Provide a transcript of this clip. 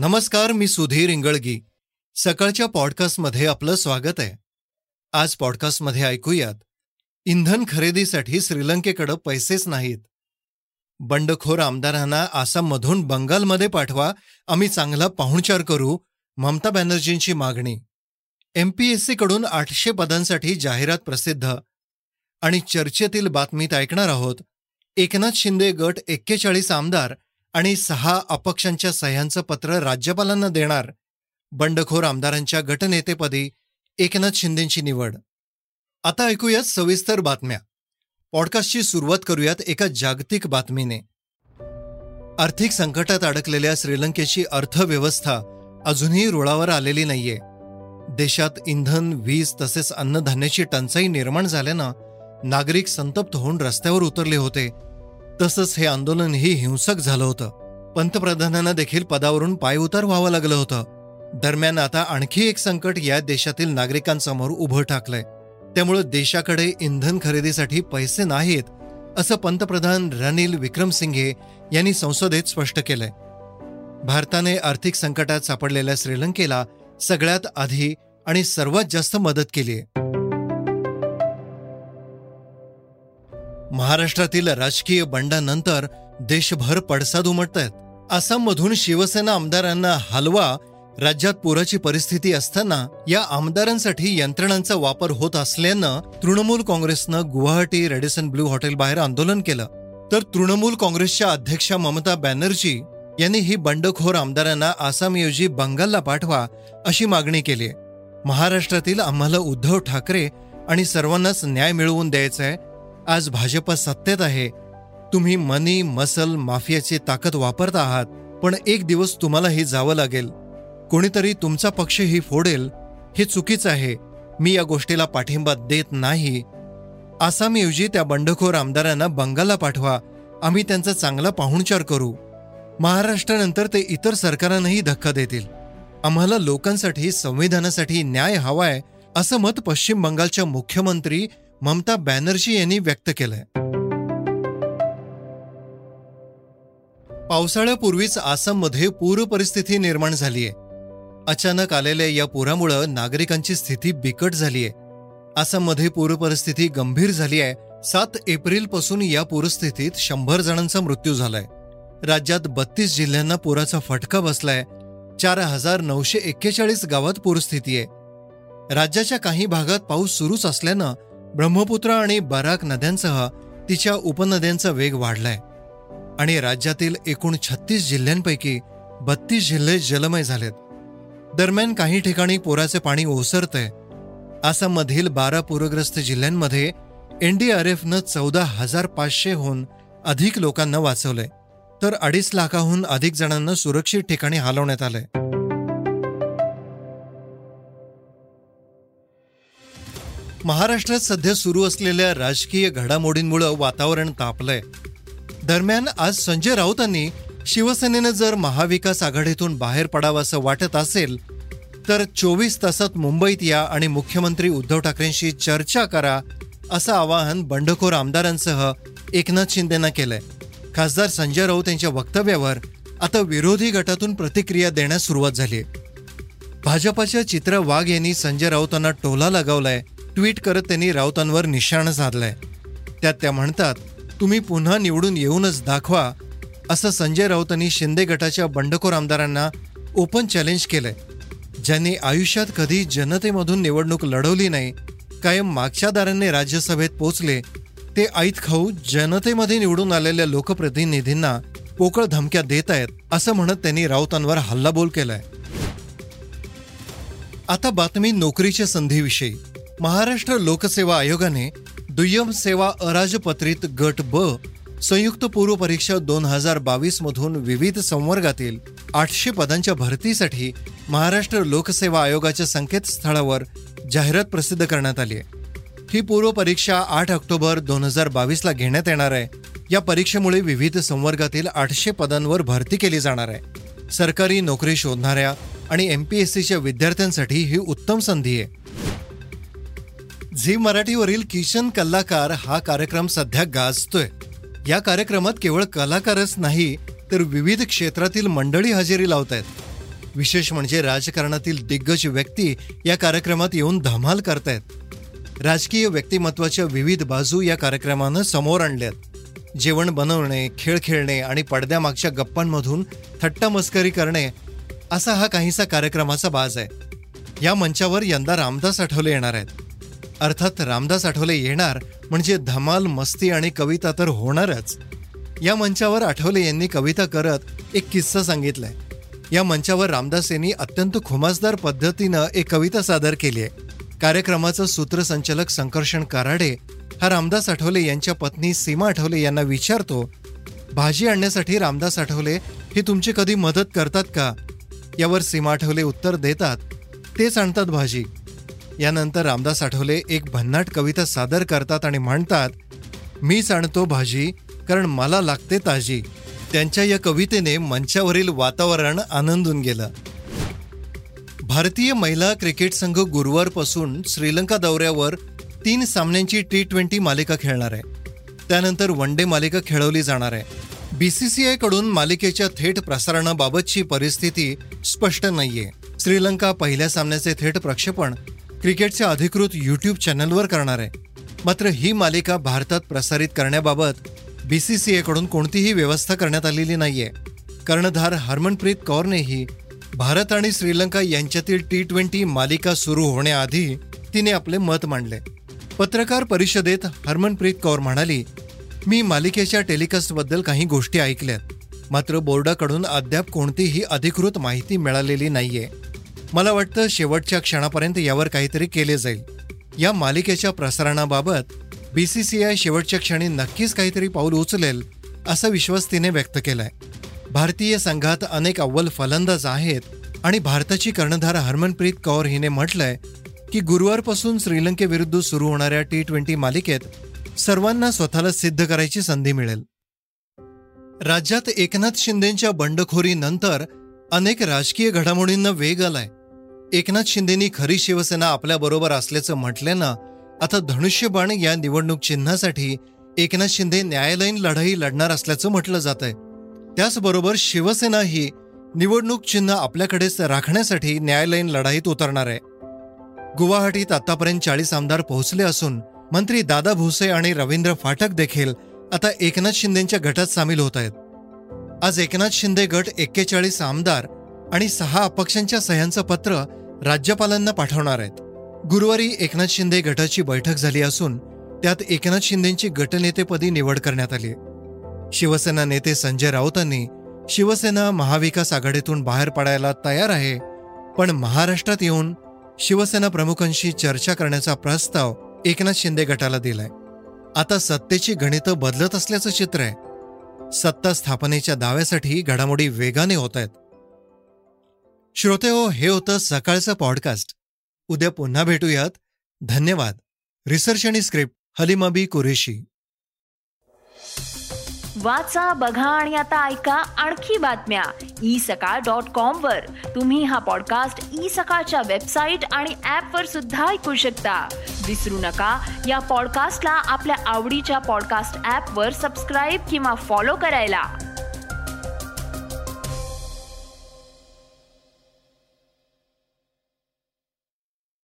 नमस्कार मी सुधीर इंगळगी. सकाळच्या पॉडकास्टमध्ये आपलं स्वागत आहे. आज पॉडकास्टमध्ये ऐकूयात इंधन खरेदीसाठी श्रीलंकेकडं पैसेच नाहीत. बंडखोर आमदारांना आसाममधून बंगालमध्ये पाठवा आम्ही चांगला पाहुणचार करू ममता बॅनर्जींची मागणी. एमपीएससी कडून आठशे पदांसाठी जाहिरात प्रसिद्ध. आणि चर्चेतील बातमीत ऐकणार आहोत एकनाथ शिंदे गट एक्केचाळीस आमदार आणि सहा अपक्षांच्या सह्यांचं पत्र राज्यपालांना देणार बंडखोर आमदारांच्या गटनेतेपदी एकनाथ शिंदेंची निवड. आता ऐकूयात सविस्तर बातम्या. पॉडकास्टची सुरुवात करूयात एका जागतिक बातमीने. आर्थिक संकटात अडकलेल्या श्रीलंकेची अर्थव्यवस्था अजूनही रुळावर आलेली नाहीये. देशात इंधन वीज तसेच अन्नधान्याची टंचाई निर्माण झाल्यानं नागरिक संतप्त होऊन रस्त्यावर उतरले होते. तसंच हे आंदोलनही हिंसक झालं होतं. पंतप्रधानांना देखील पदावरून पायउतार व्हावं लागलं होतं. दरम्यान आता आणखी एक संकट या देशातील नागरिकांसमोर उभं ठाकलंय. त्यामुळे देशाकडे इंधन खरेदीसाठी पैसे नाहीत असं पंतप्रधान रनिल विक्रमसिंघे यांनी संसदेत स्पष्ट केलंय. भारताने आर्थिक संकटात सापडलेल्या श्रीलंकेला सगळ्यात आधी आणि सर्वात जास्त मदत केली महाराष्ट्रातील राजकीय बंडानंतर देशभर पडसाद उमटत आहेत आसाममधून शिवसेना आमदारांना हलवा राज्यात पुराची परिस्थिती असताना या आमदारांसाठी यंत्रणांचा वापर होत असल्यानं तृणमूल काँग्रेसनं गुवाहाटी रेडिसन ब्लू हॉटेल बाहेर आंदोलन केलं. तर तृणमूल काँग्रेसच्या अध्यक्षा ममता बॅनर्जी यांनी ही बंडखोर आमदारांना आसामऐवजी बंगालला पाठवा अशी मागणी केली महाराष्ट्रातील आम्हाला उद्धव ठाकरे आणि सर्वांनाच न्याय मिळवून द्यायचा आहे आज भाजप सत्तेत आहे. तुम्ही मनी मसल माफियाची ताकद वापरत आहात पण एक दिवस तुम्हालाही जावं लागेल. कोणीतरी तुमचा पक्षही फोडेल. हे चुकीचं आहे. मी या गोष्टीला पाठिंबा देत नाही. आसामऐवजी त्या बंडखोर आमदारांना बंगालला पाठवा. आम्ही त्यांचा चांगला पाहुणचार करू. महाराष्ट्रानंतर ते इतर सरकारांनाही धक्का देतील. आम्हाला लोकांसाठी संविधानासाठी न्याय हवाय असं मत पश्चिम बंगालच्या मुख्यमंत्री ममता बॅनर्जी यांनी व्यक्त केलंय. पावसाळ्यापूर्वीच आसाममध्ये पूर परिस्थिती निर्माण झालीय. अचानक आलेल्या या पुरामुळं नागरिकांची स्थिती बिकट झालीय. आसाममध्ये पूरपरिस्थिती गंभीर झाली आहे सात एप्रिलपासून या पूरस्थितीत शंभर जणांचा मृत्यू झालाय. राज्यात बत्तीस जिल्ह्यांना पुराचा फटका बसलाय. चार हजार नऊशे एक्केचाळीस गावात पूरस्थिती आहे राज्याच्या काही भागात पाऊस सुरूच असल्यानं ब्रह्मपुत्रा आणि बराक नद्यांसह तिच्या उपनद्यांचा वेग वाढलाय. आणि राज्यातील एकूण छत्तीस जिल्ह्यांपैकी बत्तीस जिल्हे जलमय झालेत. दरम्यान काही ठिकाणी पुराचे पाणी ओसरतंय. आसाममधील बारा पूरग्रस्त जिल्ह्यांमध्ये एनडीआरएफनं चौदा हजार पाचशेहून अधिक लोकांना वाचवलंय. तर अडीच लाखाहून अधिक जणांना सुरक्षित ठिकाणी हलवण्यात आलंय. महाराष्ट्रात सध्या सुरू असलेल्या राजकीय घडामोडींमुळे वातावरण तापलंय. दरम्यान आज संजय राऊतांनी शिवसेनेनं जर महाविकास आघाडीतून बाहेर पडावं असं वाटत असेल तर चोवीस तासात मुंबईत या आणि मुख्यमंत्री उद्धव ठाकरेंशी चर्चा करा असं आवाहन बंडखोर आमदारांसह एकनाथ शिंदेना केलंय. खासदार संजय राऊत यांच्या वक्तव्यावर आता विरोधी गटातून प्रतिक्रिया देण्यास सुरुवात झाली भाजपाच्या चित्रा वाघ यांनी संजय राऊतांना टोला लगावलाय. ट्विट करत त्यांनी राऊतांवर निशाणा साधलाय. त्यात त्या म्हणतात तुम्ही पुन्हा निवडून येऊनच दाखवा असं संजय राऊतांनी शिंदे गटाच्या बंडखोर आमदारांना ओपन चॅलेंज केलंय. ज्यांनी आयुष्यात कधी जनतेमधून निवडणूक लढवली नाही कायम मागच्या दारांनी राज्यसभेत पोचले ते ऐत खाऊ जनतेमध्ये निवडून आलेल्या लोकप्रतिनिधींना पोकळ धमक्या देत आहेत असं म्हणत त्यांनी राऊतांवर हल्लाबोल केलाय. आता बातमी नोकरीच्या संधीविषयी. महाराष्ट्र लोकसेवा आयोगाने दुय्यम सेवा अराजपत्रित गट ब संयुक्त पूर्व परीक्षा दोन हजार बावीस मधून विविध संवर्गातील आठशे पदांच्या भरतीसाठी महाराष्ट्र लोकसेवा आयोगाच्या संकेतस्थळावर जाहिरात प्रसिद्ध करण्यात आली आहे. ही पूर्व परीक्षा आठ ऑक्टोबर दोन हजार बावीसला घेण्यात येणार आहे. या परीक्षेमुळे विविध संवर्गातील आठशे पदांवर भरती केली जाणार आहे. सरकारी नोकरी शोधणाऱ्या आणि एम पी एस सीच्या विद्यार्थ्यांसाठी ही उत्तम संधी आहे. झी मराठीवरील किशन कलाकार हा कार्यक्रम सध्या गाजतोय. या कार्यक्रमात केवळ कलाकारच नाही तर विविध क्षेत्रातील मंडळी हजेरी लावत आहेत विशेष म्हणजे राजकारणातील दिग्गज व्यक्ती या कार्यक्रमात येऊन धमाल करतायत. राजकीय व्यक्तिमत्वाच्या विविध बाजू या कार्यक्रमानं समोर आणल्यात. जेवण बनवणे खेळ खेळणे आणि पडद्यामागच्या गप्पांमधून थट्टा मस्करी करणे असा हा काहीसा कार्यक्रमाचा बाज आहे. या मंचावर यंदा रामदास आठवले येणार आहेत. अर्थात रामदास आठवले येणार म्हणजे धमाल मस्ती आणि कविता तर होणारच. या मंचावर आठवले यांनी कविता करत एक किस्सा सांगितलाय. या मंचावर रामदास यांनी अत्यंत खुमासदार पद्धतीनं एक कविता सादर केली आहे. कार्यक्रमाचं सूत्रसंचालक संकर्षण कराडे हा रामदास आठवले यांच्या पत्नी सीमा आठवले यांना विचारतो भाजी आणण्यासाठी रामदास आठवले ही तुमची कधी मदत करतात का? यावर सीमा आठवले उत्तर देतात तेच आणतात भाजी. यानंतर रामदास आठवले एक भन्नाट कविता सादर करतात आणि म्हणतात मीच आणतो भाजी कारण मला लागते ताजी. त्यांच्या या कवितेने मंचावरील वातावरण आनंदून गेलं. भारतीय महिला क्रिकेट संघ गुरुवारपासून श्रीलंका दौऱ्यावर तीन सामन्यांची टी ट्वेंटी मालिका खेळणार आहे. त्यानंतर वन डे मालिका खेळवली जाणार आहे. बी सी सी आयकडून मालिकेच्या थेट प्रसारणाबाबतची परिस्थिती स्पष्ट नाहीये. श्रीलंका पहिल्या सामन्याचे थेट प्रक्षेपण क्रिकेटच्या अधिकृत यूट्यूब चॅनलवर करणार आहे. मात्र ही मालिका भारतात प्रसारित करण्याबाबत बी सी सी एकडून कोणतीही व्यवस्था करण्यात आलेली नाहीये. कर्णधार हरमनप्रीत कौरनेही भारत आणि श्रीलंका यांच्यातील टी ट्वेंटी मालिका सुरू होण्याआधी तिने आपले मत मांडले. पत्रकार परिषदेत हरमनप्रीत कौर म्हणाली मी मालिकेच्या टेलिकास्टबद्दल काही गोष्टी ऐकल्यात. मात्र बोर्डाकडून अद्याप कोणतीही अधिकृत माहिती मिळालेली नाहीये. मला वाटतं शेवटच्या क्षणापर्यंत यावर काहीतरी केले जाईल. या मालिकेच्या प्रसारणाबाबत बी सी सी आय शेवटच्या क्षणी नक्कीच काहीतरी पाऊल उचलेल असा विश्वास तिने व्यक्त केलाय. भारतीय संघात अनेक अव्वल फलंदाज आहेत आणि भारताची कर्णधार हरमनप्रीत कौर हिने म्हटलंय की गुरुवारपासून श्रीलंकेविरुद्ध सुरू होणाऱ्या टी ट्वेंटी मालिकेत सर्वांना स्वतःला सिद्ध करायची संधी मिळेल. राज्यात एकनाथ शिंदेच्या बंडखोरीनंतर अनेक राजकीय घडामोडींना वेग आलाय. एकनाथ शिंदेनी खरी शिवसेना आपल्याबरोबर असल्याचं म्हटल्यानं आता धनुष्यबाण या निवडणूक चिन्हासाठी एकनाथ शिंदे न्यायालयीन लढाई लढणार असल्याचं म्हटलं जात आहे त्याचबरोबर शिवसेना ही निवडणूक चिन्ह आपल्याकडेच राखण्यासाठी न्यायालयीन लढाईत उतरणार आहे. गुवाहाटीत आतापर्यंत चाळीस आमदार पोहोचले असून मंत्री दादा भुसे आणि रवींद्र फाटक देखील आता एकनाथ शिंदेच्या गटात सामील होत आहेत. आज एकनाथ शिंदे गट एक्केचाळीस आमदार आणि सहा अपक्षांच्या सह्यांचं पत्र राज्यपालांना पाठवणार आहेत. गुरुवारी एकनाथ शिंदे गटाची बैठक झाली असून त्यात एकनाथ शिंदेंची गटनेतेपदी निवड करण्यात आली. शिवसेना नेते संजय राऊतांनी शिवसेना महाविकास आघाडीतून बाहेर पडायला तयार आहे पण महाराष्ट्रात येऊन शिवसेना प्रमुखांशी चर्चा करण्याचा प्रस्ताव एकनाथ शिंदे गटाला दिलाय. आता सत्तेची गणितं बदलत असल्याचं चित्र आहे. सत्ता स्थापनेच्या दाव्यासाठी घडामोडी वेगाने होत आहेत. श्रोते हो हे होतं सकाळचं पॉडकास्ट. उद्या पुन्हा भेटूयात. धन्यवाद. रिसर्च आणि स्क्रिप्ट हलिमाबी कुरेशी. वाचा बघा आणि आता ऐका आणखी बातम्या. ई सकाळ डॉट कॉम वर. तुम्ही हा पॉडकास्ट ई सकाळच्या वेबसाईट आणि ऍप वर सुद्धा ऐकू शकता. विसरू नका या पॉडकास्टला आपल्या आवडीच्या पॉडकास्ट ऍप वर सबस्क्राईब किंवा फॉलो करायला.